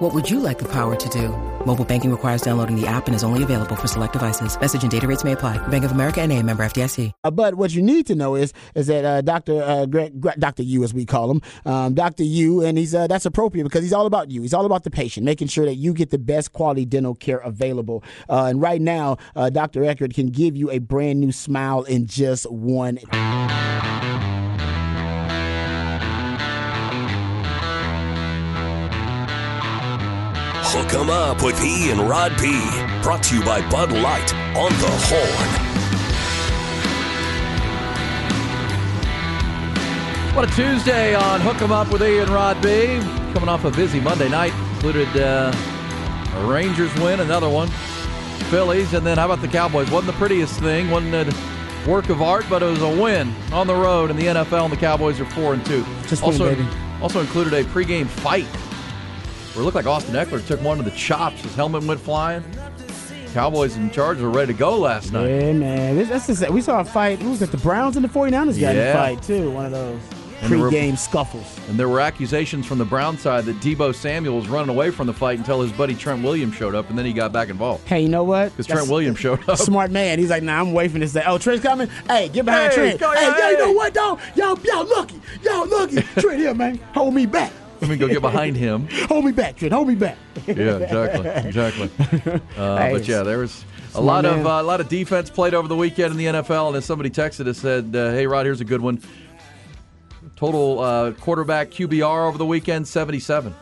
What would you like the power to do? Mobile banking requires downloading the app and is only available for select devices. Message and data rates may apply. Bank of America and a member FDIC. Uh, but what you need to know is is that uh, Dr. Uh, Greg, Dr. U, as we call him, um, Dr. U, and he's uh, that's appropriate because he's all about you. He's all about the patient, making sure that you get the best quality dental care available. Uh, and right now, uh, Dr. Eckert can give you a brand new smile in just one. Hook 'em up with E and Rod B. Brought to you by Bud Light on the Horn. What a Tuesday on Hook 'em Up with E and Rod B. Coming off a busy Monday night, included uh, a Rangers win, another one, Phillies, and then how about the Cowboys? Wasn't the prettiest thing, wasn't a work of art, but it was a win on the road in the NFL, and the Cowboys are four and two. Just also, win, baby. also included a pregame fight where it looked like Austin Ekeler took one of the chops. His helmet went flying. Cowboys in charge were ready to go last night. Yeah, man. This, that's just, we saw a fight. Who was it? The Browns and the 49ers got in a fight, too. One of those And there were- pre-game scuffles. And there were accusations from the Brown side that Deebo Samuel was running away from the fight until his buddy Trent Williams showed up, and then he got back involved. Hey, you know what? Because Trent Williams showed up. Smart man. He's like, nah, I'm waiting for this. Oh, Trent's coming. Hey, get behind Hey, Trent. go- hey, yo, you know what, though? Y'all, y'all lucky. Y'all lucky. Trent here, man. Hold me back. Let me go get behind him. Hold me back, Trent. Hold me back. Yeah, exactly, exactly. Uh, Hey, but yeah, there was a lot of man. uh, a lot of defense played over the weekend in the NFL, and then somebody texted us said, uh, "Hey, Rod, here's a good one. Total uh, quarterback QBR over the weekend, 77.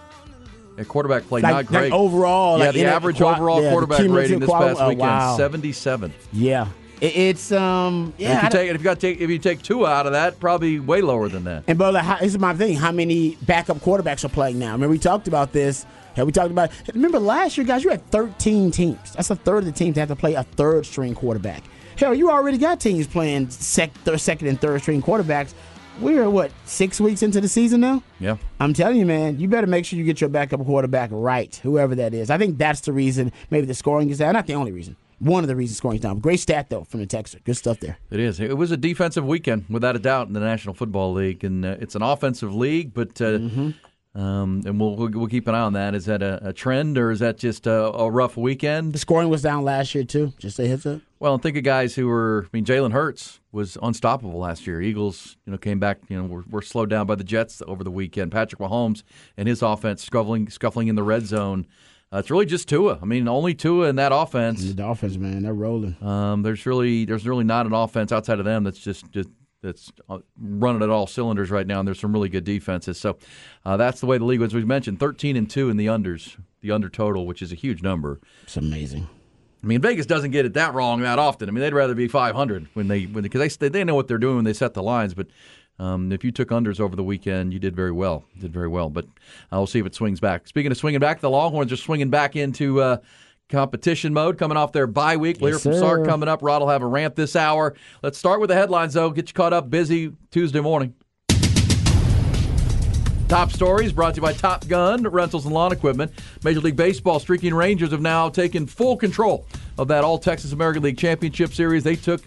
Yeah, quarterback play Like- not great like overall, Yeah, like the average overall yeah, quarterback rating this past oh, weekend, wow. 77. Yeah. It, it's, um, And yeah. if you take if you got take if you take two out of that, probably way lower than that. And how, this is my thing. How many backup quarterbacks are playing now? Remember we talked about this. Have we talked about? Remember last year, guys? You had 13 teams. That's a third of the teams that have to play a third string quarterback. Hell, you already got teams playing sec, third, second and third string quarterbacks. We're what six weeks into the season now. Yeah. I'm telling you, man, you better make sure you get your backup quarterback right, whoever that is. I think that's the reason. Maybe the scoring is down. Not the only reason. One of the reasons scoring is down. Great stat though from the Texer. Good stuff there. It is. It was a defensive weekend, without a doubt, in the National Football League, and uh, it's an offensive league. But uh, um, and we'll, we'll we'll keep an eye on that. Is that a, a trend, or is that just a, a rough weekend? The scoring was down last year too. Just a heads up. Well, and think of guys who were. I mean, Jalen Hurts was unstoppable last year. Eagles, you know, came back. You know, were, were slowed down by the Jets over the weekend. Patrick Mahomes and his offense scuffling scuffling in the red zone. Uh, it's really just Tua. I mean, only Tua in that offense. The Dolphins, man, they're rolling. Um, there's really there's really not an offense outside of them that's just, just that's uh, running at all cylinders right now, and there's some really good defenses. So uh, that's the way the league was. We mentioned 13 and two in the unders, the under total, which is a huge number. It's amazing. I mean, Vegas doesn't get it that wrong that often. I mean, they'd rather be 500 when they when because they they know what they're doing when they set the lines, but. Um, if you took unders over the weekend, you did very well. Did very well, but we'll see if it swings back. Speaking of swinging back, the Longhorns are swinging back into uh, competition mode, coming off their bye week. Later from. Sark coming up. Rod will have a rant this hour. Let's start with the headlines, though. Get you caught up. Busy Tuesday morning. Top stories brought to you by Top Gun Rentals and Lawn Equipment. Major League Baseball streaking Rangers have now taken full control of that All Texas American League Championship Series. They took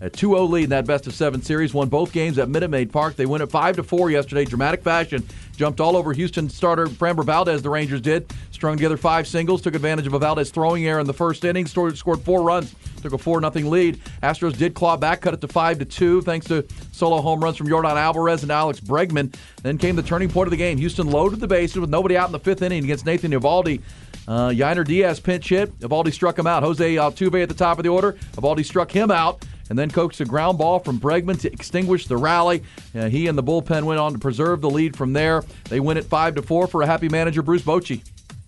a 2-0 lead in that best of seven series. Won both games at Minute Maid Park. They it five to four yesterday. Dramatic fashion. Jumped all over Houston starter Framber Valdez. The Rangers did. Strung together five singles. Took advantage of a Valdez throwing error in the first inning. Scored, four runs. Took a four nothing lead. Astros did claw back, cut it to five to two, thanks to solo home runs from Yordan Alvarez and Alex Bregman. Then came the turning point of the game. Houston loaded the bases with nobody out in the fifth inning against Nathan Eovaldi. Uh, Yainer Diaz pinch hit. Eovaldi struck him out. Jose Altuve at the top of the order. Eovaldi struck him out and then coaxed a ground ball from Bregman to extinguish the rally. Uh, he and the bullpen went on to preserve the lead from there. They win it five to four for a happy manager Bruce Bochy.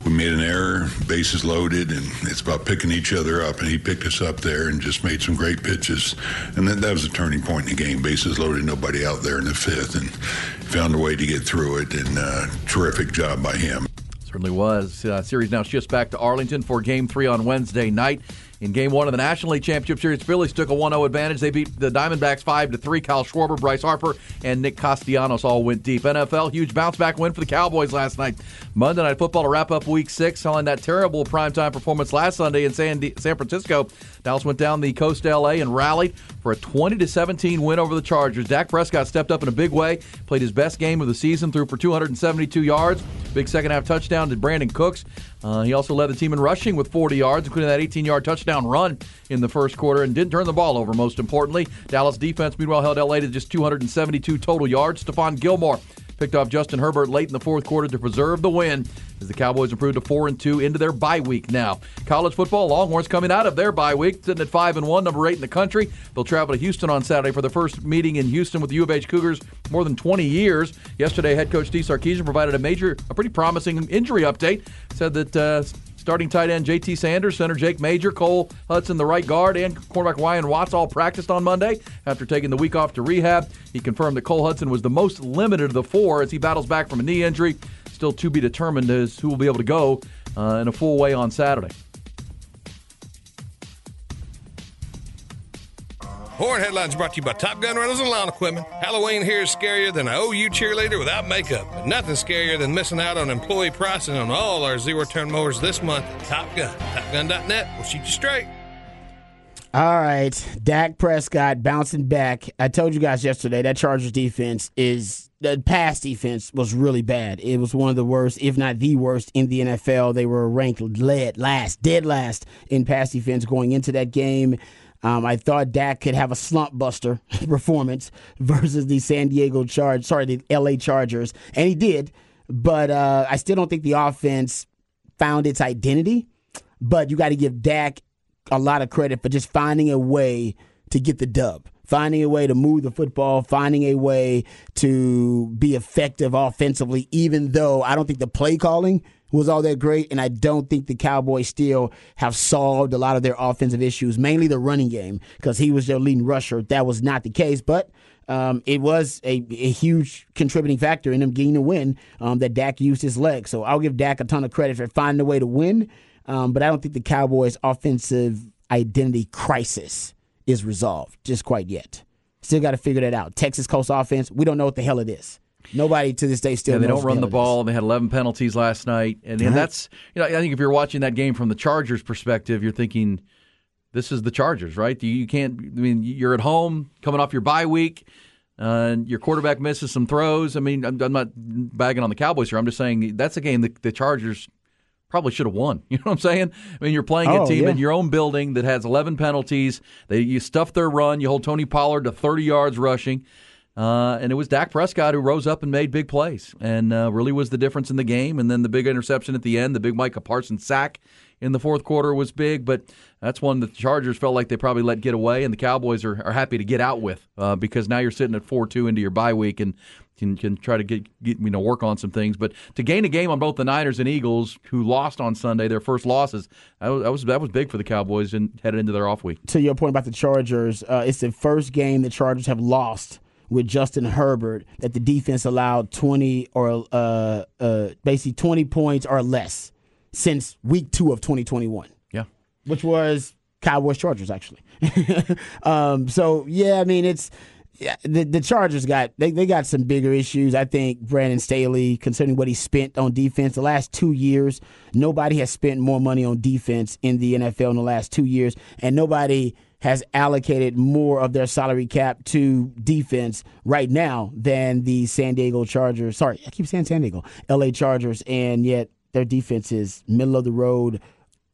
We made an error, bases loaded, and it's about picking each other up. And he picked us up there and just made some great pitches. And then that was a turning point in the game. Bases loaded, nobody out there in the fifth, and found a way to get through it. And uh, terrific job by him. Certainly was. Uh, series now shifts back to Arlington for Game Three on Wednesday night In game one of the National League Championship Series, Phillies took a 1 0 advantage. They beat the Diamondbacks 5 to 3. Kyle Schwarber, Bryce Harper, and Nick Castellanos all went deep. NFL, huge bounce back win for the Cowboys last night. Monday Night Football to wrap up week six, following that terrible primetime performance last Sunday in San, San Francisco. Dallas went down the coast to LA and rallied for a 20 to 17 win over the Chargers. Dak Prescott stepped up in a big way, played his best game of the season, threw for 272 yards. Big second half touchdown to Brandin Cooks. Uh, he also led the team in rushing with 40 yards, including that 18 yard touchdown run in the first quarter, and didn't turn the ball over, most importantly. Dallas defense, meanwhile, held LA to just 272 total yards. Stephon Gilmore picked off Justin Herbert late in the fourth quarter to preserve the win as the Cowboys improved to four and two into their bye week now. College football, Longhorns coming out of their bye week, sitting at five and one, number eight in the country. They'll travel to Houston on Saturday for the first meeting in Houston with the U of H Cougars more than 20 years. Yesterday, head coach Steve Sarkisian provided a major, a pretty promising injury update. Said that. Uh, Starting tight end JT Sanders, center Jake Major, Cole Hudson, the right guard, and cornerback Ryan Watts all practiced on Monday after taking the week off to rehab. He confirmed that Cole Hudson was the most limited of the four as he battles back from a knee injury. Still to be determined as who will be able to go uh, in a full way on Saturday. Horn headlines brought to you by Top Gun Rentals and Lawn Equipment. Halloween here is scarier than an OU cheerleader without makeup. But nothing scarier than missing out on employee pricing on all our zero turn mowers this month at Top Gun. TopGun.net will shoot you straight. All right, Dak Prescott bouncing back. I told you guys yesterday that Chargers defense is the pass defense was really bad. It was one of the worst, if not the worst, in the NFL. They were ranked led last, dead last in pass defense going into that game. Um, I thought Dak could have a slump buster performance versus the San Diego Charge, sorry, the LA Chargers, and he did. But uh, I still don't think the offense found its identity. But you got to give Dak a lot of credit for just finding a way to get the dub, finding a way to move the football, finding a way to be effective offensively, even though I don't think the play calling was all that great, and I don't think the Cowboys still have solved a lot of their offensive issues, mainly the running game, because he was their leading rusher. That was not the case, but um, it was a, a, huge contributing factor in them getting a win um, that Dak used his legs. So I'll give Dak a ton of credit for finding a way to win, um, but I don't think the Cowboys' offensive identity crisis is resolved just quite yet. Still got to figure that out. Texas Coast offense, we don't know what the hell it is. Nobody to this day still. Yeah, they don't run the, the ball. They had 11 penalties last night, and, and that's you know I think if you're watching that game from the Chargers' perspective, you're thinking this is the Chargers, right? You, can't. I mean, you're at home coming off your bye week. Uh, and your quarterback misses some throws. I mean, I'm, I'm, not bagging on the Cowboys here. I'm just saying that's a game the, the Chargers probably should have won. You know what I'm saying? I mean, you're playing a Oh, team yeah. in your own building that has 11 penalties. They you stuff their run. You hold Tony Pollard to 30 yards rushing. Uh, and it was Dak Prescott who rose up and made big plays and uh, really was the difference in the game. And then the big interception at the end, the big Micah Parsons sack in the fourth quarter was big, but that's one that the Chargers felt like they probably let get away, and the Cowboys are, are happy to get out with uh, because now you're sitting at 4 2 into your bye week and can, can try to get, get you know work on some things. But to gain a game on both the Niners and Eagles, who lost on Sunday, their first losses, that was that was, that was big for the Cowboys and headed into their off week. to your point about the Chargers, uh, it's the first game the Chargers have lost with Justin Herbert that the defense allowed 20 or uh, uh, basically 20 points or less since week two of 2021, Yeah. which was Cowboys Chargers actually. um, so yeah, I mean it's. Yeah, the the Chargers got they, they got some bigger issues. I think Brandon Staley, considering what he spent on defense the last two years, nobody has spent more money on defense in the NFL in the last two years, and nobody has allocated more of their salary cap to defense right now than the San Diego Chargers. Sorry, I keep saying San Diego, LA Chargers, and yet their defense is middle of the road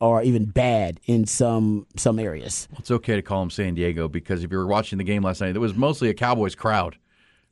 or even bad in some some areas. It's okay to call them San Diego because if you were watching the game last night, it was mostly a Cowboys crowd.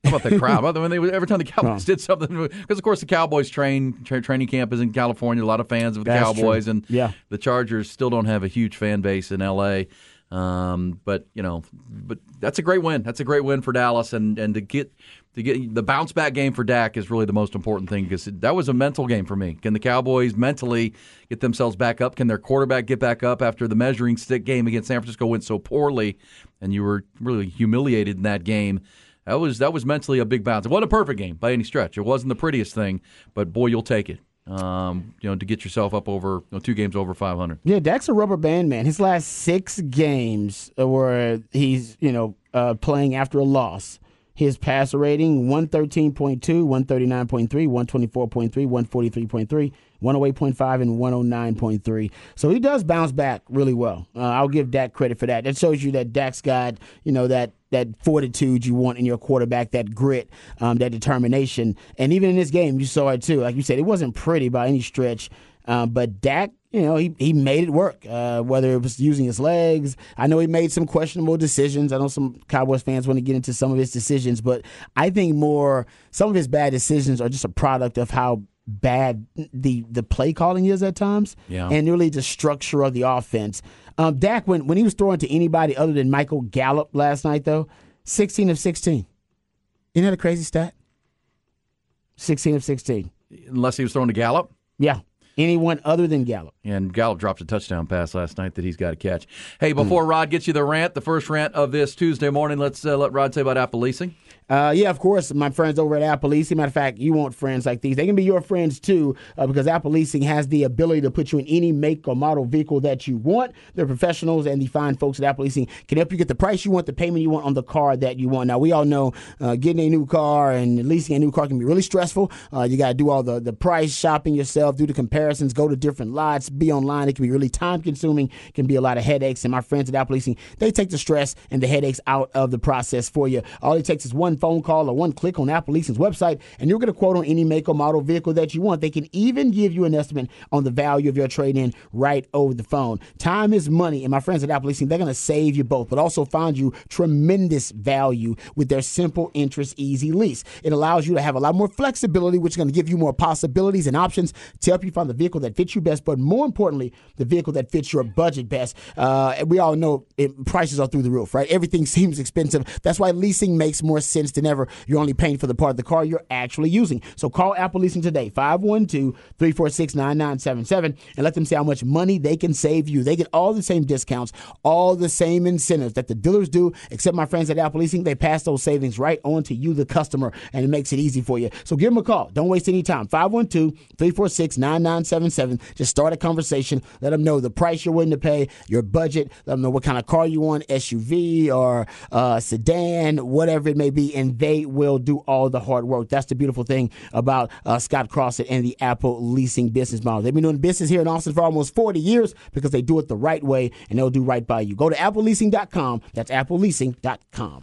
How about the crowd? How about when they, every time the Cowboys did something, because of course the Cowboys train tra- training camp is in California. A lot of fans of the That's Cowboys, true. and Yeah. the Chargers still don't have a huge fan base in L.A. Um, but you know, but that's a great win. That's a great win for Dallas, and and to get to get the bounce back game for Dak is really the most important thing because that was a mental game for me. Can the Cowboys mentally get themselves back up? Can their quarterback get back up after the measuring stick game against San Francisco went so poorly, and you were really humiliated in that game? That was that was mentally a big bounce. It wasn't a perfect game by any stretch. It wasn't the prettiest thing, but boy, you'll take it. Um, you know, to get yourself up over you know, two games over 500. Yeah, Dak's a rubber band man. His last six games where he's you know uh, playing after a loss. His passer rating 113.2, 139.3, 124.3, 143.3, 108.5, and 109.3. So he does bounce back really well. Uh, I'll give Dak credit for that. That shows you that Dak's got, you know, that that fortitude you want in your quarterback, that grit, um, that determination. And even in this game, you saw it too. Like you said, it wasn't pretty by any stretch. Uh, but Dak, you know, he, he made it work, uh, whether it was using his legs. I know he made some questionable decisions. I know some Cowboys fans want to get into some of his decisions, but I think more some of his bad decisions are just a product of how bad the the play calling is at times, Yeah. and really the structure of the offense. Um, Dak, when when he was throwing to anybody other than Michael Gallup last night, though, sixteen of sixteen. Isn't that a crazy stat? Sixteen of sixteen. Unless he was throwing to Gallup. Yeah, anyone other than Gallup. And Gallup dropped a touchdown pass last night that he's got to catch. Hey, before Rod gets you the rant, the first rant of this Tuesday morning, let's uh, let Rod say about Apple leasing. Uh, yeah, of course, my friends over at Apple Leasing. Matter of fact, you want friends like these. They can be your friends too, uh, because Apple Leasing has the ability to put you in any make or model vehicle that you want. They're professionals, and the fine folks at Apple Leasing can help you get the price you want, the payment you want on the car that you want. Now, we all know uh, getting a new car and leasing a new car can be really stressful. Uh, you got to do all the, the price shopping yourself, do the comparisons, go to different lots, be online. It can be really time consuming, can be a lot of headaches. And my friends at Apple Leasing, they take the stress and the headaches out of the process for you. All it takes is one phone call or one click on Apple Leasing's website, and you'll get a quote on any make or model vehicle that you want. They can even give you an estimate on the value of your trade in right over the phone. Time is money, and my friends at Apple Leasing, they're going to save you both, but also find you tremendous value with their simple interest easy lease. It allows you to have a lot more flexibility, which is going to give you more possibilities and options to help you find the vehicle that fits you best, but more importantly, the vehicle that fits your budget best. Uh, we all know it, prices are through the roof, right? Everything seems expensive. That's why leasing makes more sense than ever. You're only paying for the part of the car you're actually using. So call Apple Leasing today, 512 346 9977, and let them see how much money they can save you. They get all the same discounts, all the same incentives that the dealers do, except my friends at Apple Leasing, they pass those savings right on to you, the customer, and it makes it easy for you. So give them a call. Don't waste any time. 512 346 9977. Just start a conversation. Let them know the price you're willing to pay, your budget. Let them know what kind of car you want, SUV or uh, sedan, whatever it may be, and they will do all the hard work. That's the beautiful thing about uh, Scott Crossett and the Apple leasing business model. They've been doing business here in Austin for almost 40 years because they do it the right way and they'll do right by you. Go to appleleasing.com. That's appleleasing.com.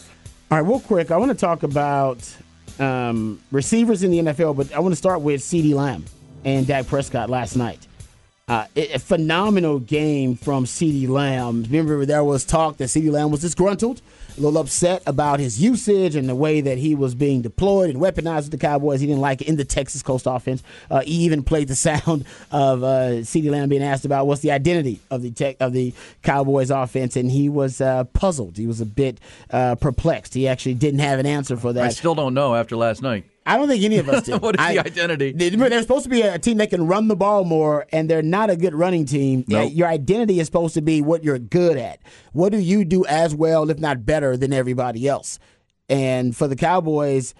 All right, real quick, I want to talk about um, receivers in the NFL, but I want to start with CeeDee Lamb and Dak Prescott last night. Uh, a a phenomenal game from CeeDee Lamb. Remember, there was talk that CeeDee Lamb was disgruntled, a little upset about his usage and the way that he was being deployed and weaponized with the Cowboys. He didn't like it in the Texas Coast offense. Uh, he even played the sound of uh, CeeDee Lamb being asked about what's the identity of the of the Cowboys offense, and he was uh, puzzled. He was a bit uh, perplexed. He actually didn't have an answer for that. I still don't know after last night. I don't think any of us did. What is I- the identity? they- they're supposed to be a team that can run the ball more, and they're not a good running team. Nope. Your identity is supposed to be what you're good at. What do you do as well, if not better, than everybody else? And for the Cowboys,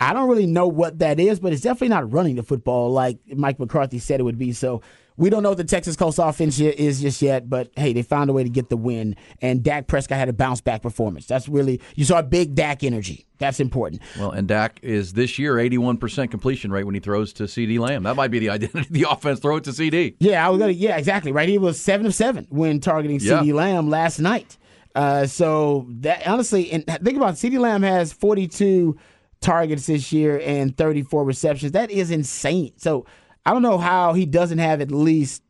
I don't really know what that is, but it's definitely not running the football like Mike McCarthy said it would be. So we don't know what the Texas Coast offense is just yet, but hey, they found a way to get the win. And Dak Prescott had a bounce back performance. That's really, you saw a big Dak energy. That's important. Well, and Dak is this year 81% completion rate when he throws to CeeDee Lamb. That might be the identity. Of the offense throw it to CeeDee. Yeah, I was gonna. Yeah, exactly. Right. He was seven of seven when targeting Yeah. CeeDee Lamb last night. Uh, so that honestly, and think about it, CeeDee Lamb has forty two targets this year and thirty four receptions. That is insane. So I don't know how he doesn't have at least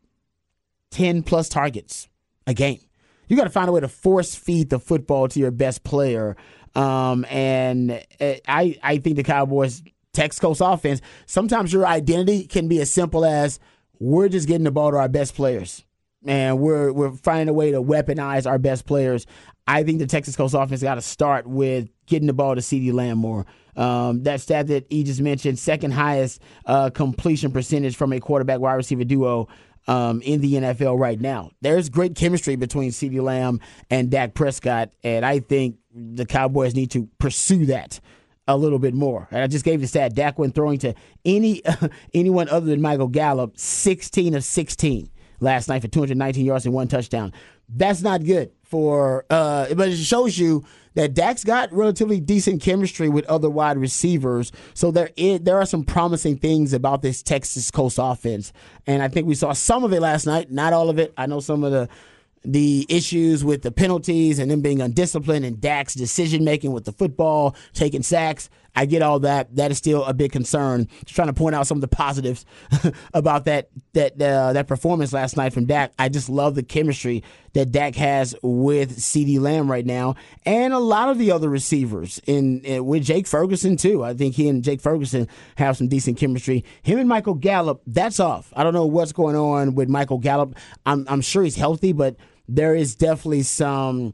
ten plus targets a game. You got to find a way to force feed the football to your best player. Um, and uh, I I think the Cowboys Texas Coast offense. Sometimes your identity can be as simple as we're just getting the ball to our best players. And we're we're finding a way to weaponize our best players. I think the Texas Coast offense got to start with getting the ball to CeeDee Lamb more. Um, that stat that he just mentioned, second highest uh, completion percentage from a quarterback wide receiver duo um, in the NFL right now. There's great chemistry between CeeDee Lamb and Dak Prescott, and I think the Cowboys need to pursue that a little bit more. And I just gave the stat: Dak when throwing to any anyone other than Michael Gallup, 16 of 16 last night for 219 yards and one touchdown. That's not good for, uh, but it shows you that Dak's got relatively decent chemistry with other wide receivers. So there is, there are some promising things about this Texas Coast offense, and I think we saw some of it last night. Not all of it. I know some of the the issues with the penalties and them being undisciplined and Dak's decision making with the football, taking sacks. I get all that. That is still a big concern. Just trying to point out some of the positives about that that uh, that performance last night from Dak. I just love the chemistry that Dak has with CeeDee Lamb right now, and a lot of the other receivers in with Jake Ferguson too. I think he and Jake Ferguson have some decent chemistry. Him and Michael Gallup, that's off. I don't know what's going on with Michael Gallup. I'm I'm sure he's healthy, but there is definitely some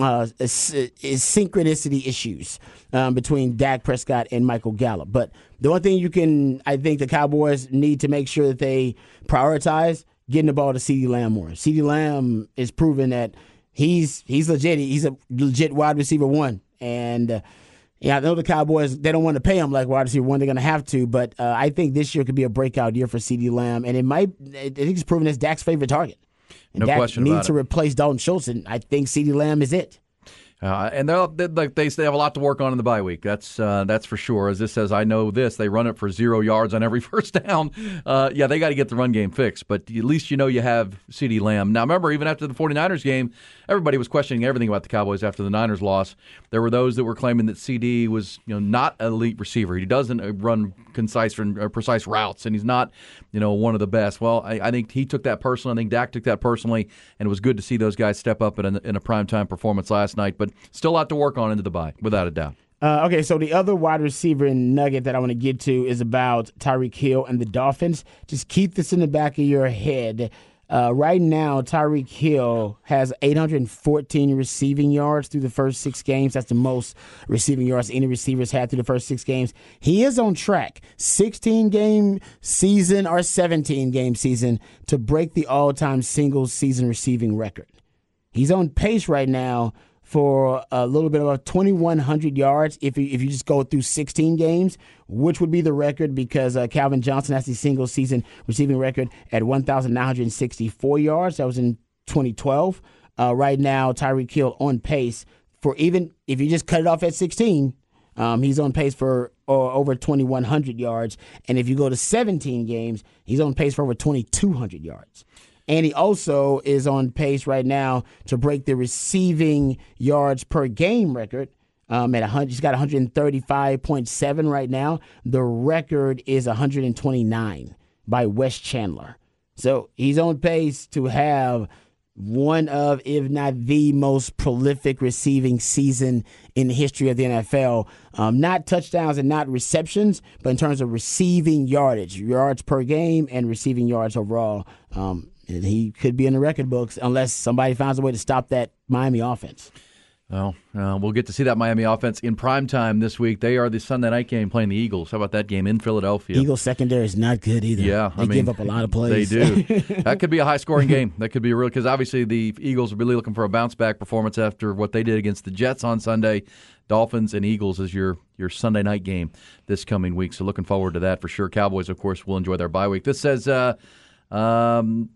uh, synchronicity issues um, between Dak Prescott and Michael Gallup. But the one thing you can, I think the Cowboys need to make sure that they prioritize getting the ball to CeeDee Lamb more. CeeDee Lamb is proven that he's he's legit. He's a legit wide receiver one. And uh, yeah, I know the Cowboys they don't want to pay him like wide receiver one. They're going to have to, but uh, I think this year could be a breakout year for CeeDee Lamb, and it might. I think he's proven as Dak's favorite target. And no Dak question needs about to replace Dalton Schultz, and I think CeeDee Lamb is it. Uh, and they'll, they like they they have a lot to work on in the bye week. That's uh, that's for sure. As this says, I know this. They run it for zero yards on every first down. Uh, yeah, they got to get the run game fixed. But at least you know you have CeeDee Lamb. Now remember, even after the 49ers game, everybody was questioning everything about the Cowboys after the Niners loss. There were those that were claiming that CeeDee was you know not an elite receiver. He doesn't uh, run concise and uh, precise routes, and he's not you know one of the best. Well, I, I think he took that personally. I think Dak took that personally, and it was good to see those guys step up in a, in a primetime performance last night. But still a lot to work on into the bye, without a doubt. Uh, okay, so the other wide receiver Nugget that I want to get to is about Tyreek Hill and the Dolphins. Just keep this in the back of your head. Uh, right now, Tyreek Hill has 814 receiving yards through the first six games. That's the most receiving yards any receivers had through the first six games. He is on track, 16 game season or 17 game season, to break the all time single season receiving record. He's on pace right now for a little bit of 2,100 yards if you, if you just go through 16 games, which would be the record because uh, Calvin Johnson has the single season receiving record at 1,964 yards. That was in 2012. Uh, right now, Tyreek Hill on pace for even if you just cut it off at 16, um, he's on pace for uh, over 2,100 yards. And if you go to 17 games, he's on pace for over 2,200 yards. And he also is on pace right now to break the receiving yards per game record. Um, at 100, he's got 135.7 right now. The record is 129 by Wes Chandler. So he's on pace to have one of, if not the most prolific receiving season in the history of the NFL. Um, not touchdowns and not receptions, but in terms of receiving yardage, yards per game, and receiving yards overall. Um, he could be in the record books unless somebody finds a way to stop that Miami offense. Well, uh, we'll get to see that Miami offense in prime time this week. They are the Sunday night game playing the Eagles. How about that game in Philadelphia? Eagles secondary is not good either. Yeah, they I mean, give up a lot of plays. They do. that could be a high scoring game. That could be a real because obviously the Eagles are really looking for a bounce back performance after what they did against the Jets on Sunday. Dolphins and Eagles is your your Sunday night game this coming week. So looking forward to that for sure. Cowboys, of course, will enjoy their bye week. This says. Uh, um,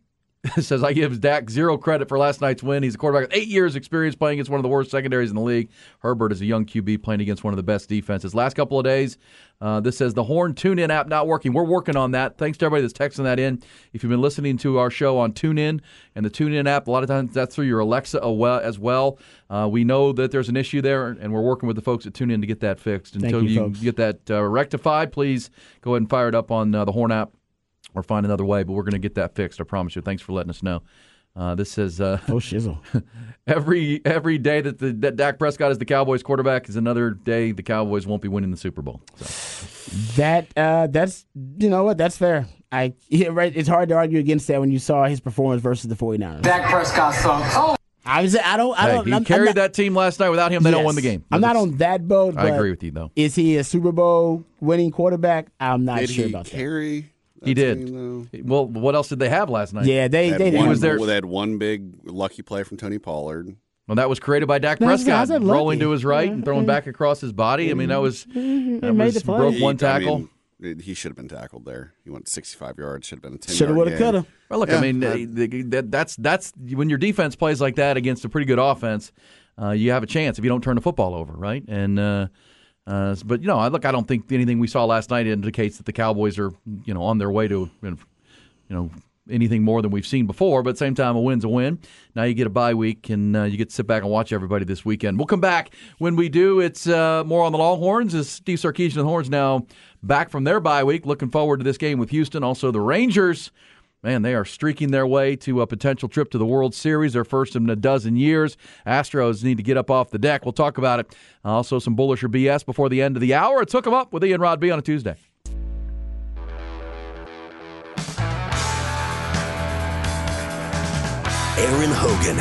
says I give Dak zero credit for last night's win. He's a quarterback with eight years experience playing against one of the worst secondaries in the league. Herbert is a young QB playing against one of the best defenses. Last couple of days, uh, this says the Horn TuneIn app not working. We're working on that. Thanks to everybody that's texting that in. If you've been listening to our show on TuneIn and the TuneIn app, a lot of times that's through your Alexa as well. Uh, we know that there's an issue there, and we're working with the folks at TuneIn to get that fixed. Thank Until you, folks. get that uh, rectified, please go ahead and fire it up on uh, the Horn app or find another way. But we're going to get that fixed. I promise you. Thanks for letting us know. Uh, this says uh, Oh shizzle. every every day that the that Dak Prescott is the Cowboys quarterback is another day the Cowboys won't be winning the Super Bowl. So. That uh, that's you know what that's fair. I yeah, right. It's hard to argue against that when you saw his performance versus the 49ers. Dak Prescott sucks. Oh, I was I don't I don't he I'm- I'm carried not- that team last night. Without him, they don't win the game. I'm not on that boat. I agree with you though. Is he a Super Bowl winning quarterback? I'm not Did sure he about that. carry? He did. team, though? Well, what else did they have last night? Yeah, they Had they one, didn't. He was there- Well, they had one big lucky play from Tony Pollard. Well, that was created by Dak No, Prescott how's that rolling to his right Yeah, and throwing back across his body. I mean, that was He that made was the play. broke He- one I tackle. mean, he should have been tackled there. He went 65 yards. Should have been a 10 Shoulda, yard woulda, gain. coulda. Well, look, Yeah, I mean, I- that, that's that's when your defense plays like that against a pretty good offense, uh, you have a chance if you don't turn the football over, right? And uh, uh, but you know, I look, I don't think anything we saw last night indicates that the Cowboys are you know on their way to you know anything more than we've seen before. But at the same time, a win's a win. Now you get a bye week, and uh, you get to sit back and watch everybody this weekend. We'll come back when we do. It's uh, more on the Longhorns as Steve Sarkisian and the Horns now back from their bye week. Looking forward to this game with Houston. Also, the Rangers. Man, they are streaking their way to a potential trip to the World Series, their first in a dozen years. Astros need to get up off the deck. We'll talk about it. Also, some bullish or BS before the end of the hour. It's Hook 'em Up with Ian Rod B on a Tuesday. Aaron Hogan,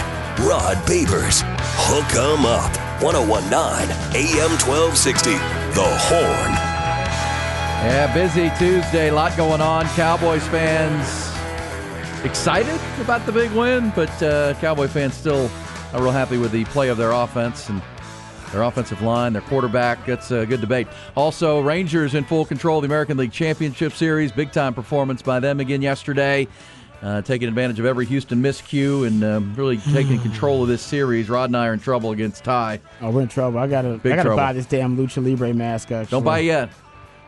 Rod Babers, Hook 'em Up. 1019 AM 1260. The Horn. Yeah, busy Tuesday. A lot going on. Cowboys fans excited about the big win, but uh, Cowboy fans still not real happy with the play of their offense and their offensive line, their quarterback. That's a good debate. Also, Rangers in full control of the American League Championship Series. Big time performance by them again yesterday. Uh, taking advantage of every Houston miscue and um, really taking control of this series. Rod and I are in trouble against Ty. Oh, we're in trouble. I gotta Big I gotta trouble. buy this damn Lucha Libre mask. Actually. Don't buy it yet.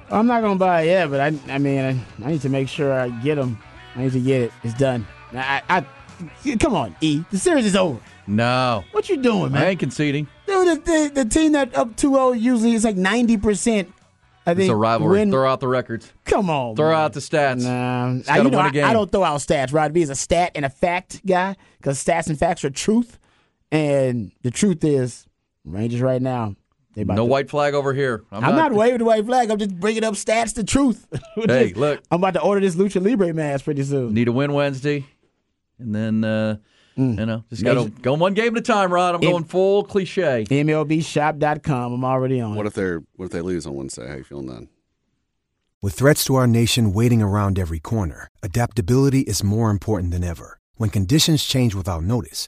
I'm not gonna buy it yet, but I I mean I, I need to make sure I get them. I need to get it. It's done. I, I, I come on, E. The series is over. No. What you doing, man? I ain't conceding. Dude, the, the, the team that up 2-0 usually is like 90%. I think It's a rivalry. win- Throw out the records. Come on. Throw man. out the stats. Nah, I, you know, I. I don't throw out stats. Rod B is a stat and a fact guy because stats and facts are truth. And the truth is, Rangers right now, No to, white flag over here. I'm, I'm not, waving the white flag. I'm just bringing up stats, the truth. Hey, look. I'm about to order this Lucha Libre mask pretty soon. Need a win Wednesday, and then uh, Mm. you know just got to Major- go one game at a time. Rod, I'm If- going full cliche. MLBshop.com. I'm already on. What if they're what if they lose on Wednesday? How you feeling then? With threats to our nation waiting around every corner, adaptability is more important than ever. When conditions change without notice,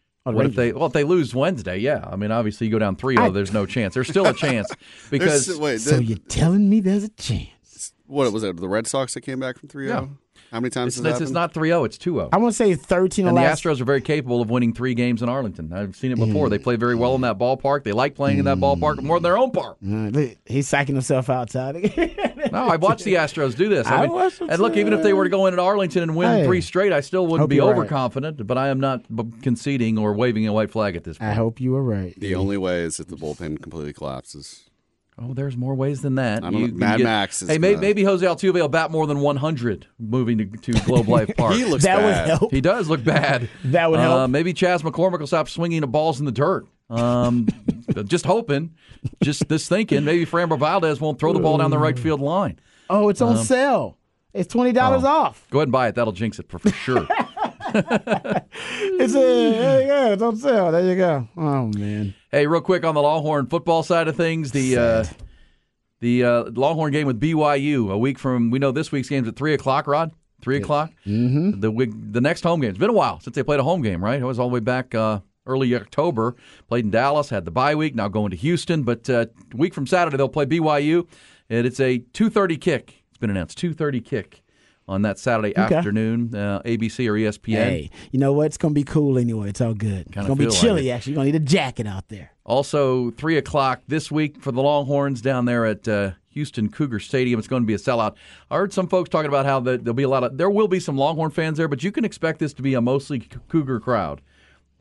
Or the What if they? Well, if they lose Wednesday, yeah. I mean, obviously you go down 3-0, There's no chance. There's still a chance because There's- wait, So the- you're telling me there's a chance? what was it? The Red Sox that came back from 3-0? Yeah. How many times it's, has that it's, oh, it's not 3-0, It's 2-0. I want to say 13 And the last. Astros are very capable of winning three games in Arlington. I've seen it mm. before. They play very well in that ballpark. They like playing in that mm. ballpark more than their own park. He's sacking himself out, Todd. No, I've watched the Astros do this. I, I mean, watched and look, even if they were to go in at Arlington and win Hey. three straight, I still wouldn't Hope be you're right. overconfident. But I am not b- conceding or waving a white flag at this point. I hope you were right. The only way is if the bullpen completely collapses. Oh, there's more ways than that. I don't You know. can Mad Max is hey, may, gonna- maybe Jose Altuve will bat more than 100 moving to, to Globe Life Park. He looks that would help. He does look bad. That would Uh, help. maybe Chas McCormick will stop swinging the balls in the dirt. Um, just hoping, just this thinking. Maybe Framber Valdez won't throw the ball down the right field line. Oh, it's on sale. It's twenty dollars Oh. off. Go ahead and buy it. That'll jinx it for, for sure. It's a there you go. It's on sale. There you go. Oh man. Hey, real quick on the Longhorn football side of things, the uh, the uh, Longhorn game with BYU a week from we know this week's game's at three o'clock. Rod, three o'clock. Mm-hmm. The the next home game. It's been a while since they played a home game, right? It was all the way back uh, early October. Played in Dallas, had the bye week. Now going to Houston, but uh, a week from Saturday they'll play BYU, and it's a two thirty kick. It's been announced two thirty kick on that Saturday Okay. afternoon, uh, ABC or ESPN. Hey, you know what? It's gonna be cool anyway. It's all good. It's Kinda gonna be feel like chilly. actually, you're gonna need a jacket out there. Also, 3 o'clock this week for the Longhorns down there at uh, Houston Cougar Stadium. It's going to be a sellout. I heard some folks talking about how the, there'll be a lot of, there will be some Longhorn fans there, but you can expect this to be a mostly Cougar crowd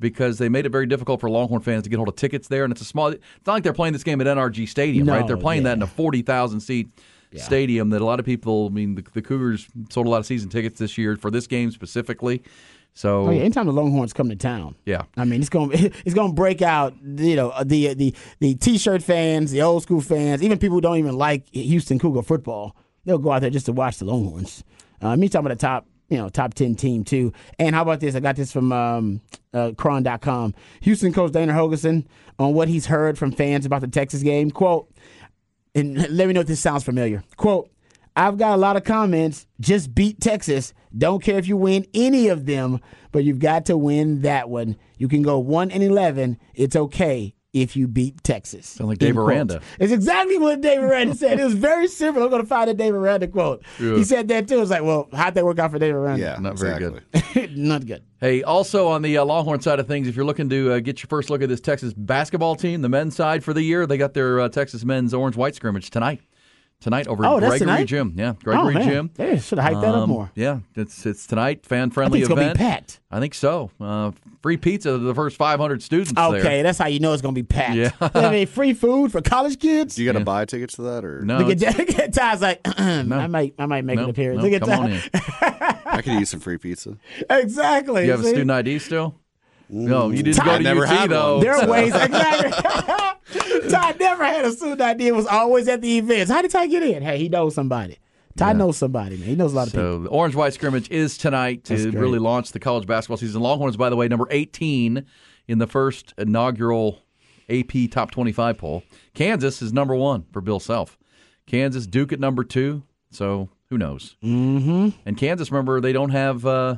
because they made it very difficult for Longhorn fans to get hold of tickets there. And it's a small, it's not like they're playing this game at NRG Stadium, No, right? They're playing that in yeah. a 40,000 seat stadium that a lot of people, I mean, the, the Cougars sold a lot of season tickets this year for this game specifically. So, Oh yeah, anytime the Longhorns come to town, yeah. I mean, it's gonna it's gonna break out. You know, the the the t-shirt fans, the old school fans, even people who don't even like Houston Cougar football, they'll go out there just to watch the Longhorns. Uh, me talking about the top, you know, top ten team too. And how about this? I got this from um, uh, Chron.com. Houston coach Dana Holgorsen on what he's heard from fans about the Texas game. Quote, and let me know if this sounds familiar. Quote. I've got a lot of comments. Just beat Texas. Don't care if you win any of them, but you've got to win that one. You can go one and eleven. It's okay if you beat Texas. Sound like Dave End quote. Aranda. It's exactly what Dave Aranda said. It was very simple. I'm going to find a Dave Aranda quote. Yeah. He said that too. It's like, well, how'd that work out for Dave Aranda? Yeah, Not very good. Not good. Hey, also on the uh, Longhorn side of things, if you're looking to uh, get your first look at this Texas basketball team, the men's side for the year, they got their uh, Texas men's orange white scrimmage tonight. Tonight over Oh, at Gregory tonight? Gym. Yeah, Oh, Gregory man. Gym. They should have hyped that up Um, more. Yeah, it's it's tonight, fan friendly think it's going to event. be packed. I think so. Uh, free pizza to the first 500 students Okay, there. that's how you know it's going to be packed. Yeah. I mean, free food for college kids. Do you got to buy tickets to that, or No, Look at Look at Ty's like, I might, I might make no, an appearance. no, Look at come Ty. on in. I could use some free pizza. exactly. You have a student ID still? No, you didn't Ty- go to never UT had though. one. There are So- ways. Exactly. Ty never had a student idea. Was always at the events. How did Ty get in? Hey, he knows somebody. Ty knows somebody, man. He knows a lot of people. So the orange white scrimmage is tonight to great. really launch the college basketball season. Longhorns, by the way, number 18 in the first inaugural AP Top 25 poll. Kansas is number one for Bill Self. Kansas, Duke at number two. So who knows? Mm-hmm. And Kansas, remember, they don't have uh,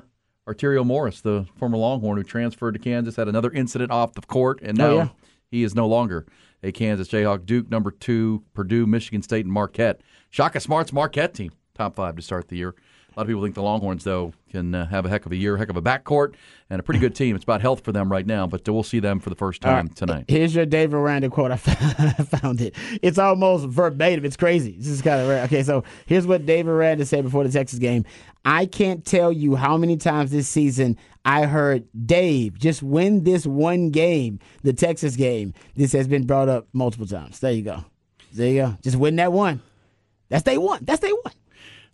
Arterio Morris, the former Longhorn who transferred to Kansas, had another incident off the court, and oh, now Oh, yeah. he is no longer a Kansas Jayhawk. Duke number two, Purdue, Michigan State, and Marquette. Shaka Smart's Marquette team, top five to start the year. A lot of people think the Longhorns, though, can uh, have a heck of a year, heck of a backcourt, and a pretty good team. It's about health for them right now, but we'll see them for the first time tonight. Here's your David Aranda quote. I found it. It's almost verbatim. It's crazy. This is kind of rare. Okay, so here's what David Aranda said before the Texas game. I can't tell you how many times this season I heard Dave just win this one game, the Texas game. This has been brought up multiple times. There you go. There you go. Just win that one. That's day one. That's day one.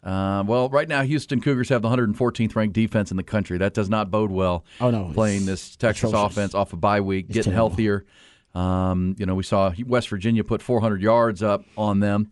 Uh, well, right now, Houston Cougars have the 114th ranked defense in the country. That does not bode well. Oh, no. Playing this Texas atrocious. offense off a bye week, getting terrible. healthier. Um, you know, we saw West Virginia put 400 yards up on them,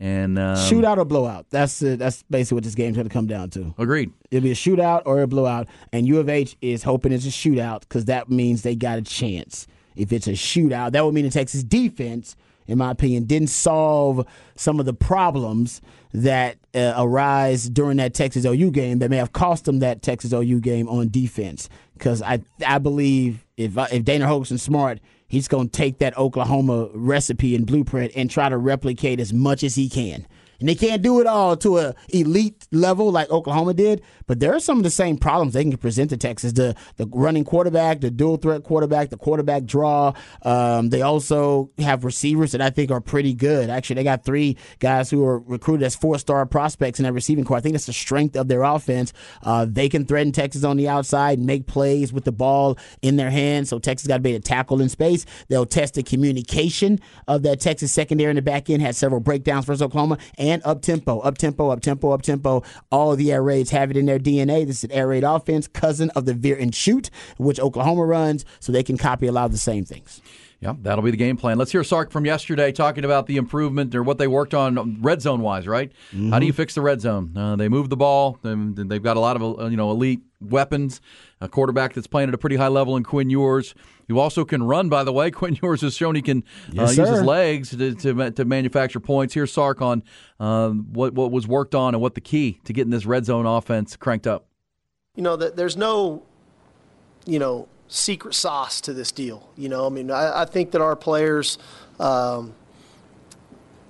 and um, shootout or blowout. That's uh, that's basically what this game's going to come down to. Agreed. It'll be a shootout or a blowout, and U of H is hoping it's a shootout because that means they got a chance. If it's a shootout, that would mean the Texas defense, in my opinion, didn't solve some of the problems that uh, arise during that Texas OU game that may have cost them that Texas OU game on defense. Because I I believe if if Dana Holgorsen smart, he's going to take that Oklahoma recipe and blueprint and try to replicate as much as he can. And they can't do it all to a elite level like Oklahoma did, but there are some of the same problems they can present to Texas. The the running quarterback, the dual threat quarterback, the quarterback draw. Um, they also have receivers that I think are pretty good. Actually, they got three guys who are recruited as four star prospects in that receiving core. I think that's the strength of their offense. Uh, they can threaten Texas on the outside and make plays with the ball in their hands. So Texas got to be able to tackle in space. They'll test the communication of that Texas secondary in the back end. Had several breakdowns versus Oklahoma and up tempo, up tempo, up tempo, up tempo. All of the air raids have it in their DNA. This is an air raid offense, cousin of the veer and shoot, which Oklahoma runs, so they can copy a lot of the same things. Yeah, that'll be the game plan. Let's hear Sark from yesterday talking about the improvement or what they worked on red zone wise, right? How do you fix the red zone? Uh, they move the ball. They've got a lot of uh, you know elite weapons. A quarterback that's playing at a pretty high level in Quinn Ewers, who also can run. By the way, Quinn Ewers has shown he can uh, use his legs to, to to manufacture points. Here's Sark on um, what what was worked on and what the key to getting this red zone offense cranked up. you know that there's no you know secret sauce to this deal you know i mean i, I think that our players um,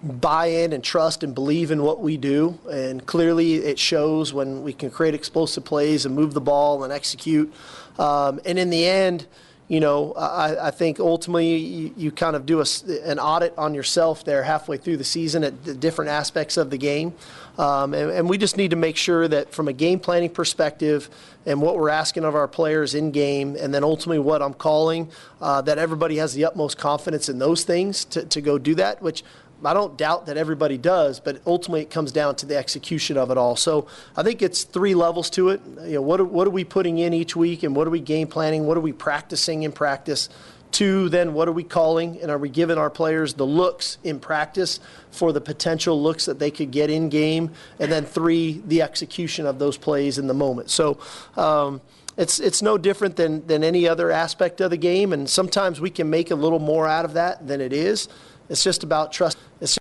buy in and trust and believe in what we do. And clearly, it shows when we can create explosive plays and move the ball and execute. Um, and in the end, you know, I, I think ultimately you, you, kind of do a, an audit on yourself there halfway through the season at the different aspects of the game. Um, and, and, we just need to make sure that from a game planning perspective and what we're asking of our players in game, and then ultimately what I'm calling, uh, that everybody has the utmost confidence in those things to, to go do that, which I don't doubt that everybody does, but ultimately it comes down to the execution of it all. So I think it's three levels to it. You know, what are, what are we putting in each week, and what are we game planning? What are we practicing in practice? Two, then what are we calling, and are we giving our players the looks in practice for the potential looks that they could get in game? And then three, the execution of those plays in the moment. So. Um, it's it's no different than, than any other aspect of the game, and sometimes we can make a little more out of that than it is. It's just about trust. It's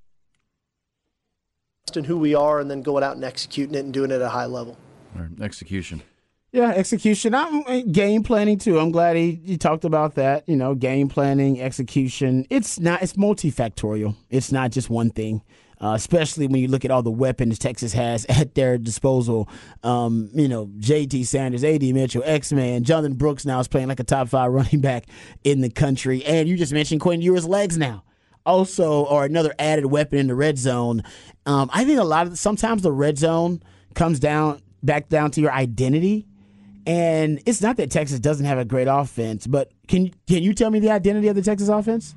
just in who we are and then going out and executing it and doing it at a high level. Right, execution. Yeah, execution. I'm uh, game planning too. I'm glad he, he talked about that. You know, game planning, execution. It's not. It's multifactorial. It's not just one thing. Uh, especially when you look at all the weapons Texas has at their disposal. Um, you know, J.T. Sanders, A.D. Mitchell, X-Man, Jonathan Brooks now is playing like a top five running back in the country. And you just mentioned Quinn Ewers' legs now also or another added weapon in the red zone. Um, I think a lot of sometimes the red zone comes down back down to your identity. And it's not that Texas doesn't have a great offense, but can can you tell me the identity of the Texas offense?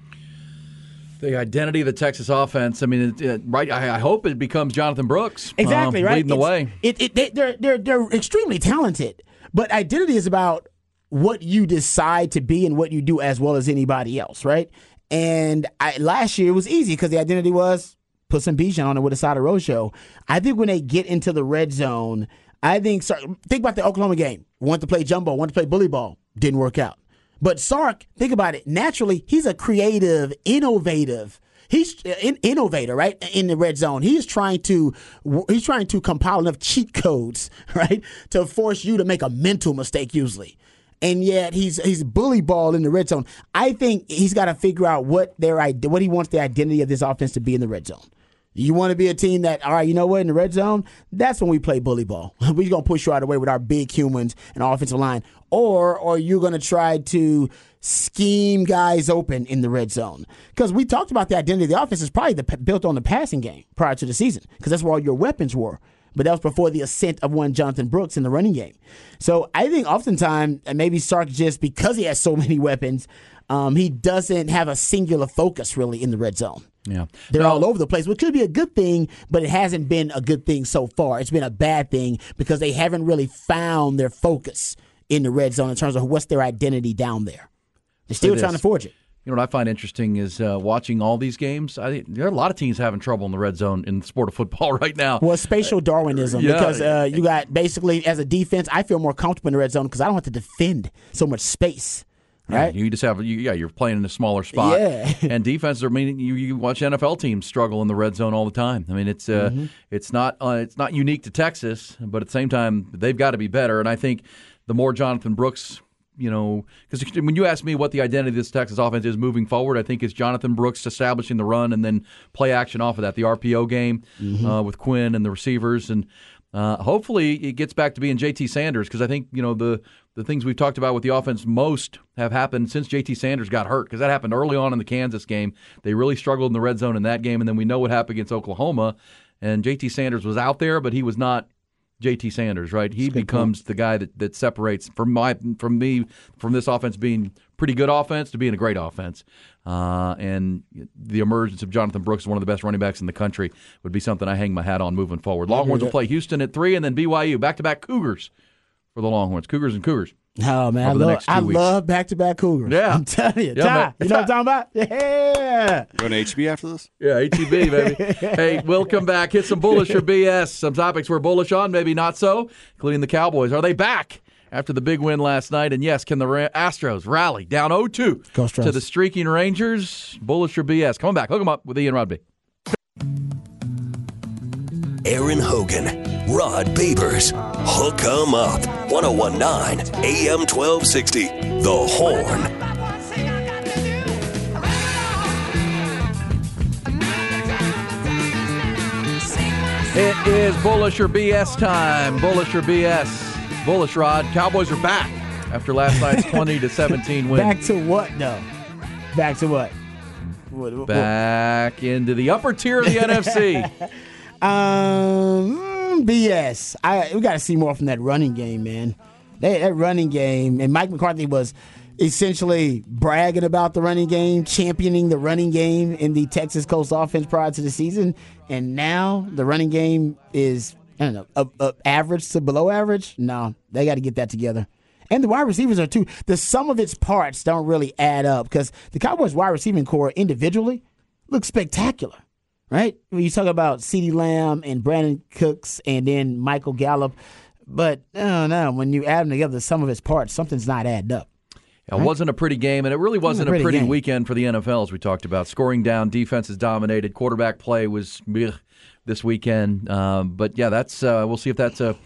The identity of the Texas offense. I mean, it, it, right? I, I, hope it becomes Jonathan Brooks. Exactly uh, right. Leading the way. It, it, they, they're they're they're extremely talented, but identity is about what you decide to be and what you do as well as anybody else, right? And I, last year it was easy because the identity was put some Bijan on it with a side of roadshow. I think when they get into the red zone, I think think about the Oklahoma game. Want to play jumbo, want to play bully ball, didn't work out. But Sark, think about it. Naturally, he's a creative, innovative. He's uh, an innovator, right? In the red zone, he's trying to he's trying to compile enough cheat codes, right, to force you to make a mental mistake. Usually, and yet he's he's bully ball in the red zone. I think he's got to figure out what their what he wants the identity of this offense to be in the red zone. You want to be a team that, all right, you know what, in the red zone, that's when we play bully ball. We're going to push you out of the way with our big humans and offensive line. Or, are you're going to try to scheme guys open in the red zone. Because we talked about the identity of the offense is probably the, built on the passing game prior to the season, because that's where all your weapons were but that was before the ascent of one Jonathan Brooks in the running game. So I think oftentimes, and maybe Sark just because he has so many weapons, um, he doesn't have a singular focus really in the red zone. Yeah. They're all over the place, which could be a good thing, but it hasn't been a good thing so far. It's been a bad thing because they haven't really found their focus in the red zone in terms of what's their identity down there. They're still trying to forge it. You know what I find interesting is uh, watching all these games. I there are a lot of teams having trouble in the red zone in the sport of football right now. Well, spatial Darwinism yeah. because uh, you got basically as a defense, I feel more comfortable in the red zone because I don't have to defend so much space. Right? Yeah, you just have you, yeah, you're playing in a smaller spot. Yeah. and defenses are meaning you, you watch NFL teams struggle in the red zone all the time. I mean, it's uh, mm-hmm. it's not uh, it's not unique to Texas, but at the same time, they've got to be better. And I think the more Jonathan Brooks you know, because when you ask me what the identity of this Texas offense is moving forward, I think it's Jonathan Brooks establishing the run and then play action off of that, the RPO game mm-hmm. uh, with Quinn and the receivers, and uh, hopefully it gets back to being JT Sanders because I think you know the the things we've talked about with the offense most have happened since JT Sanders got hurt because that happened early on in the Kansas game. They really struggled in the red zone in that game, and then we know what happened against Oklahoma. And JT Sanders was out there, but he was not JT Sanders, right? He becomes the guy that, that separates from my from me from this offense being pretty good offense to being a great offense. Uh, and the emergence of Jonathan Brooks, as one of the best running backs in the country, would be something I hang my hat on moving forward. Longhorns will play Houston at three, and then BYU back to back Cougars for the Longhorns. Cougars and Cougars. Oh man, I love I love back to back Cougars. Yeah, I'm telling you, yeah, Ty, you know what I'm talking about? Yeah. Going to HB after this? Yeah, HB baby. hey, we'll come back. Hit some bullish or BS. Some topics we're bullish on, maybe not so, including the Cowboys. Are they back? After the big win last night, and yes, can the Astros rally down 0-2 to the streaking Rangers? Bullish or BS? Coming back, hook them up with Ian Rodby. Aaron Hogan, Rod Babers, Hook 'em Up, 1019 AM 1260, The Horn. It is bullish or BS time. Bullish or BS. Bullish Rod. Cowboys are back after last night's 20 to 17 win. Back to what, though? Back to what? What- what- Back into the upper tier of the NFC. Um, mm, BS. I we got to see more from that running game, man. That, that running game, and Mike McCarthy was essentially bragging about the running game, championing the running game in the Texas Coast offense prior to the season, and now the running game is I don't know, up, up average to below average. No, they got to get that together. And the wide receivers are too. The sum of its parts don't really add up because the Cowboys' wide receiving corps individually looks spectacular right? When you talk about CeeDee Lamb and Brandin Cooks and then Michael Gallup, but I don't know, when you add them together, sum of its parts, something's not adding up. It wasn't a pretty game, and it really wasn't a pretty pretty, weekend for the NFL, as we talked about. Scoring down, defenses dominated, quarterback play was bleh this weekend. Um, but yeah, that's uh, we'll see if that's a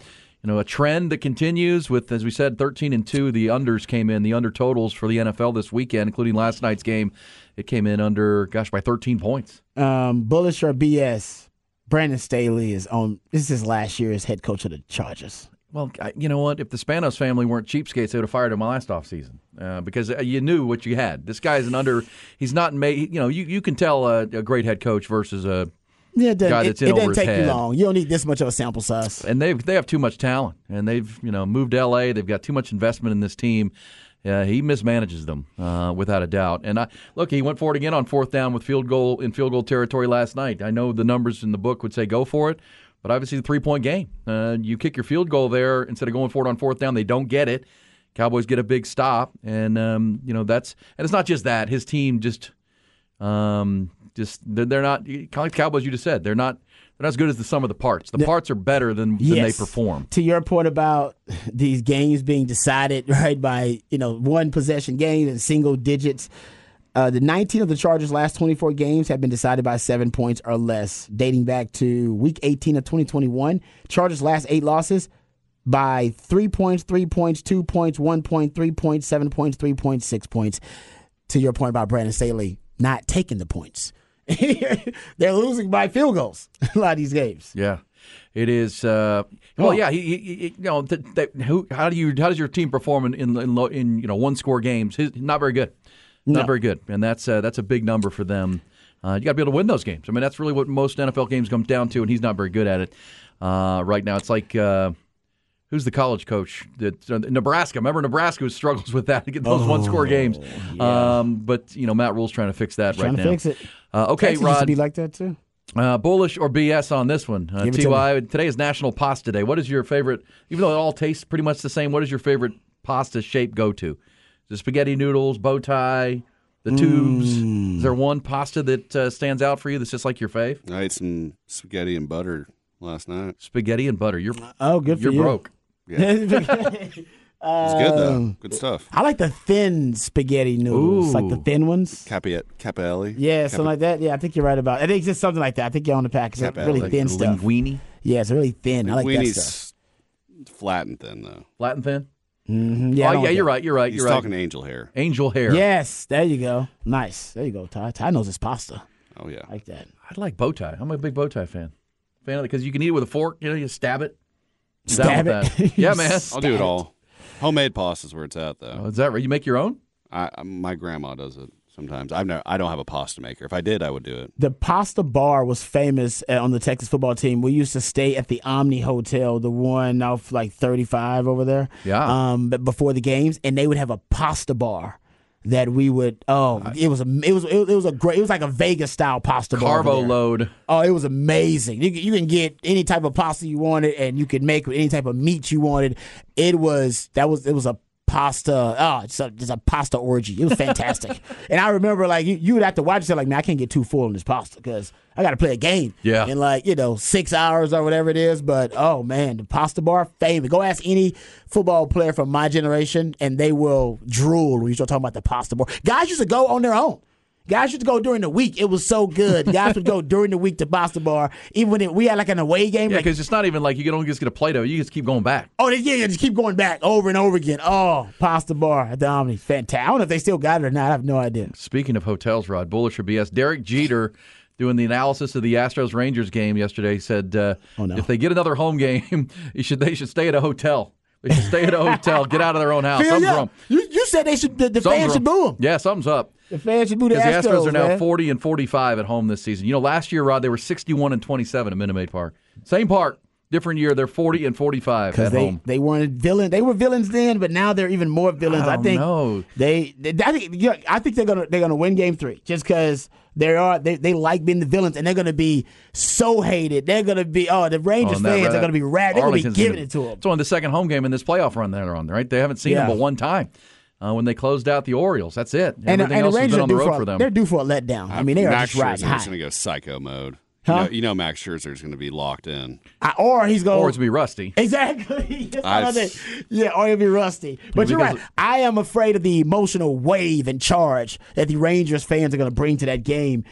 you know a trend that continues. With as we said, thirteen and two, the unders came in, the under totals for the NFL this weekend, including last night's game. It came in under, gosh, by thirteen points. Um, bullish or BS, Brandon Staley is on, this is his last year as head coach of the Chargers. Well, you know what? If the Spanos family weren't cheapskates, they would have fired him last offseason uh, because uh, you knew what you had. This guy's an under. He's not made. You know, you, you can tell a, a great head coach versus a Yeah, it doesn't, it, it over doesn't take head. you long. You don't need this much of a sample size. and they've they have too much talent, and they've you know moved to L.A. They've got too much investment in this team. Uh, he mismanages them uh, without a doubt. And I, look, he went for it again on fourth down with field goal in field goal territory last night. I know the numbers in the book would say go for it, but obviously the three point game. Uh, you kick your field goal there instead of going for it on fourth down. They don't get it. Cowboys get a big stop, and um, you know that's and it's not just that. His team just um, just they're, not kind of like the Cowboys. You just said they're not they're not as good as the sum of the parts. The, parts are better than, than they perform. To your point about these games being decided right by you know one possession games and single digits, uh, the 19 of the Chargers' last 24 games have been decided by seven points or less, dating back to Week 18 of 2021. Chargers' last eight losses by three points, three points, two points, one point, three points, seven points, three points, six points. To your point about Brandon Staley not taking the points, they're losing by field goals a lot of these games. Yeah, it is. Uh, well, Oh. yeah. He, he, he- you know, th- th- who, how do you how does your team perform in in, in, low- in you know one score games? His, not very good. Not No. very good, and that's uh, that's a big number for them. Uh, you got to be able to win those games. I mean, that's really what most NFL games come down to, and he's not very good at it uh, right now. It's like. Who's the college coach? That uh, Nebraska. Remember, Nebraska struggles with that to get those one-score games. Um, but you know, Matt Rhule's trying to fix that Trying right to now. fix it. Uh, okay, Texas used to Rod. be like that too. Uh, bullish or BS on this one? Uh, Give it to TY, today is National Pasta Day. What is your favorite? Even though it all tastes pretty much the same, what is your favorite pasta shape go to? The spaghetti noodles, bow tie, the tubes. Mm. Is there one pasta that uh, stands out for you that's just like your fave? I ate some spaghetti and butter last night. Spaghetti and butter. You're Oh, good for you're you. broke. It's good though. Um, Good stuff. I like the thin spaghetti noodles, like the thin ones. Capi- Capelli. Yeah, something like that. Yeah, I think you're right about. I think it's just something like that. I think you're on the pack. It's Cap really Alley. thin The stuff. linguine, Yeah, it's really thin. I like that stuff. flat and thin though. flat and thin. hmm Yeah, oh yeah, like you're right. You're right. He's You're right. talking angel hair. Angel hair. Yes, there you go. Nice. There you go, Ty. Ty knows his pasta. Oh yeah. I like that. I like bow tie. I'm a big bow tie fan. Fan of it because you can eat it with a fork. You know, you stab it. Stab it. that. Yeah, man. I'll do it all. Homemade pasta is where it's at though. Oh, is that right? You make your own? I, I my grandma does it sometimes. I've never, I don't have a pasta maker. If I did, I would do it. The pasta bar was famous uh, on the Texas football team. We used to stay at the Omni Hotel, the one off like 35 over there. Yeah. Um, but before the games, and they would have a pasta bar that we would. Oh, uh, it was a. It was. It, was a great. It was like a Vegas style pasta bar. Carbo load. Oh, it was amazing. You, can- you can get any type of pasta you wanted, and you could make with any type of meat you wanted. It was that was it was a pasta. Ah, oh, it's a, it's a pasta orgy. It was fantastic. and I remember like you, you would have to watch it like, man, I can't get too full on this pasta because I got to play a game. Yeah. in like you know six hours or whatever it is. But oh man, the pasta bar famous. Go ask any football player from my generation, and they will drool when you start talking about the pasta bar. Guys used to go on their own. Guys used to go during the week. It was so good. Guys would go during the week to Pasta Bar. Even when it, we had like an away game. Yeah, like, because it's not even like you can only just get a Play-Doh. You just keep going back. oh, yeah, yeah, just keep going back over and over again. Oh, Pasta Bar at the Omni. Fantastic. I don't know if they still got it or not. I have no idea. Speaking of hotels, Rod, bullish or BS, Derek Jeter doing the analysis of the Astros Rangers game yesterday. Said uh, Oh, no. if they get another home game, you should they should stay at a hotel. They should stay at a hotel, get out of their own house. Phil, Something's yeah, wrong. You, you said they should. The, the fans should boo them. Yeah, something's up. The fans should boo the Because the Astros. Astros are now man. 40 and 45 at home this season. You know, last year, Rod, they were 61 and 27 at Minute Maid Park. Same park, different year. They're 40 and 45 because at they, home. they weren't villain. They were villains then, but now they're even more villains. I I, think know. they. they I think. Yeah, I think they're gonna they're gonna win Game Three just because they are they, they like being the villains and they're gonna be so hated. They're gonna be oh the Rangers Oh, that- fans that- are gonna be rad. They're gonna be giving it to them. It's only the second home game in this playoff run they're on, right? They haven't seen Yeah. them but one time uh, when they closed out the Orioles. That's it. And, Everything and the else has Rangers been on the road for, for them. they're due for a letdown. I mean they are Max just riding Scherzer's going to go psycho mode. Huh? You, know, you know Max Scherzer's going to be locked in. I- or he's going Or it's going to be rusty. Exactly. That's I- what I think. Yeah, or he'll be rusty. But you're Because- right. I am afraid of the emotional wave and charge that the Rangers fans are going to bring to that game.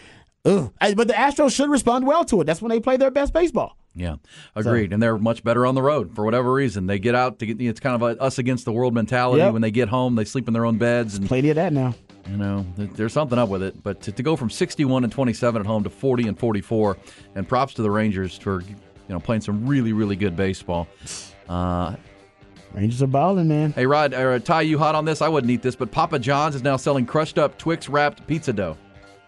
Ugh. But the Astros should respond well to it. That's when they play their best baseball. Yeah, agreed. and they're much better on the road for whatever reason. They get out to get. It's kind of a us against the world mentality. Yep. When they get home, they sleep in their own beds, and Plenty of that now. you know there's something up with it. But to, to go from 61 and 27 at home to 40 and 44, and props to the Rangers for you know playing some really really good baseball. Uh, Rangers are balling, man. hey Rod, or Ty, you hot on this? I wouldn't eat this, but Papa John's is now selling crushed up Twix wrapped pizza dough.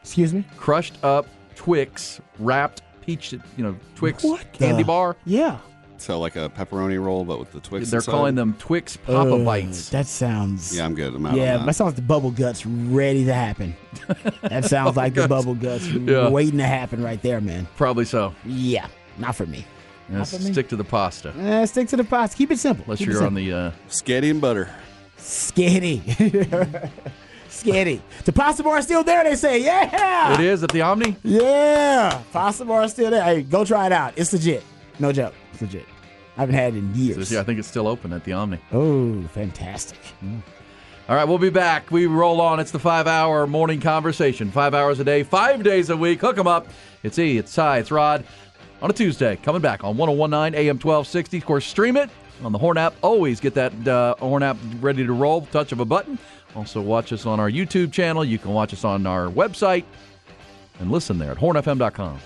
Excuse me? Crushed up Twix wrapped peach, you know Twix What candy the- bar. Yeah. So like a pepperoni roll, but with the Twix. They're inside? calling them Twix Papa Ugh, Bites. That sounds. Yeah, I'm good. I'm out Yeah, on that that. sounds like the bubble guts ready to happen. that sounds like the bubble guts Yeah. waiting to happen right there, man. Probably so. Yeah, not for me. Yeah, Not for me. stick to the pasta. Eh, stick to the pasta. Keep it simple. Unless Keep it you're on the. Uh, Sketty and butter. Skitty. Skitty. The pasta bar is still there, they say. Yeah. it is at the Omni. Yeah. Pasta bar is still there. Hey, go try it out. It's legit. No joke. It's legit. I haven't had it in years. Yeah, I think it's still open at the Omni. Oh, fantastic. All right, we'll be back. We roll on. It's the five-hour morning conversation. Five hours a day, five days a week. Hook 'em up. It's E. It's Ty. It's Rod. On a Tuesday, coming back on 1019 AM 1260. Of course, stream it on the Horn app. Always get that uh, Horn app ready to roll. Touch of a button. Also, watch us on our YouTube channel. You can watch us on our website and listen there at hornfm.com.